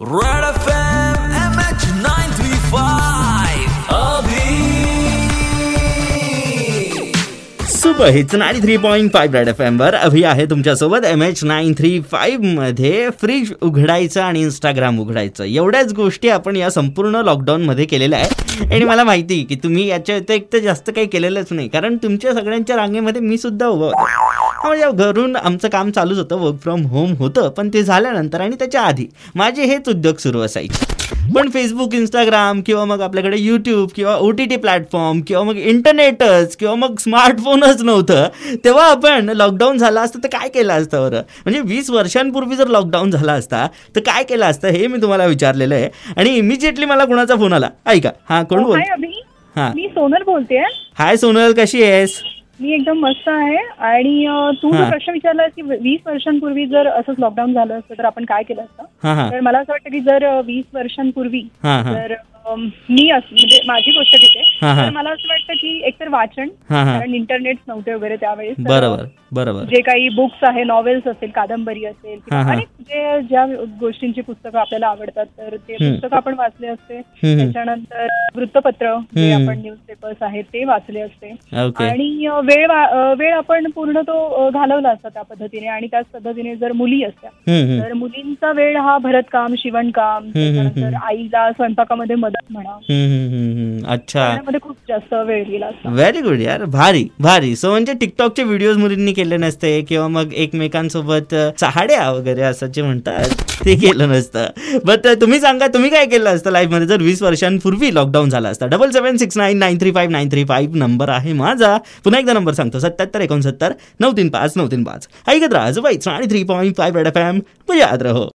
Red FM MH935 super hits nine three point five red F एमवर Abhi आहे तुमच्यासोबत M H nine three फाईव्हमध्ये fridge उघडायचं आणि Instagram उघडायचं. एवढ्याच गोष्टी आपण या संपूर्ण लॉकडाऊनमध्ये केलेल्या आहेत. आणि मला माहिती आहे की तुम्ही याच्या व्यतिरिक्त जास्त काही केलेलंच नाही. कारण तुमच्या सगळ्यांच्या रांगेमध्ये मी सुद्धा उभं होतो. म्हणजे घरून आमचं काम चालूच होतं वर्क फ्रॉम होम होतं. पण ते झाल्यानंतर आणि त्याच्या आधी माझे हेच उद्योग सुरू असायचे. पण फेसबुक इंस्टाग्राम किंवा मग आपल्याकडे यूट्यूब किंवा ओ टी टी प्लॅटफॉर्म किंवा मग इंटरनेटच किंवा मग स्मार्टफोनच नव्हतं. तेव्हा आपण लॉकडाऊन झाला असतं तर काय केलं असतं बरं? म्हणजे वीस वर्षांपूर्वी जर लॉकडाऊन झाला असता तर काय केलं असतं हे मी तुम्हाला विचारलेलं आहे. आणि इमिजिएटली मला कोणाचा फोन आला? ऐका. हां कोण बोल? हाय अभि. हा. मी सोनल बोलतेय. हाय सोनल कशी आहेस? मी एकदम मस्त आहे. आणि तू. जो प्रश्न विचारला की वीस वर्षांपूर्वी जर असंच लॉकडाऊन झालं असतं तर आपण काय केलं असतं? तर मला असं वाटतं की जर वीस वर्षांपूर्वी जर मी अस म्हणजे माझी गोष्ट तिथे. तर मला असं वाटतं की एकतर वाचन कारण इंटरनेट नव्हते वगैरे त्यावेळेस बरोबर बरोबर जे काही बुक्स आहे नॉवेल्स असेल कादंबरी असेल जे ज्या गोष्टींची पुस्तकं आपल्याला आवडतात तर ते. पुस्तकं आपण वाचले असते. त्याच्यानंतर वृत्तपत्र जे. आपण न्यूजपेपर्स आहेत ते वाचले असते आणि वेळ वेळ आपण पूर्ण तो घालवला असता त्या पद्धतीने आणि त्याच पद्धतीने जर मुली असत्या. तर मुलींचा वेळ हा भरतकाम शिवणकाम हम्म, त्याच्यानंतर आईला स्वयंपाकामध्ये मदत म्हणा. अच्छा. खूप जास्त वेळ गेला व्हेरी गुड यार. भारी भारी. सो म्हणजे टिकटॉकचे व्हिडिओज मुलींनी केले नसते किंवा मग एकमेकांसोबत चहाड्या वगैरे असं जे म्हणतात ते केलं नसतं. बट तुम्ही सांगा तुम्ही काय केलं असतं लाईफमध्ये जर वीस वर्षांपूर्वी लॉकडाऊन झाला असता. Double seven six nine nine three five nine three five number आहे माझा. पुन्हा एकदा नंबर सांगतो. सत्याहत्तर एकोणसत्तर नऊ तीन पाच नऊ तीन पाच. ऐकत राहा आणि three point five red F M याद रहो.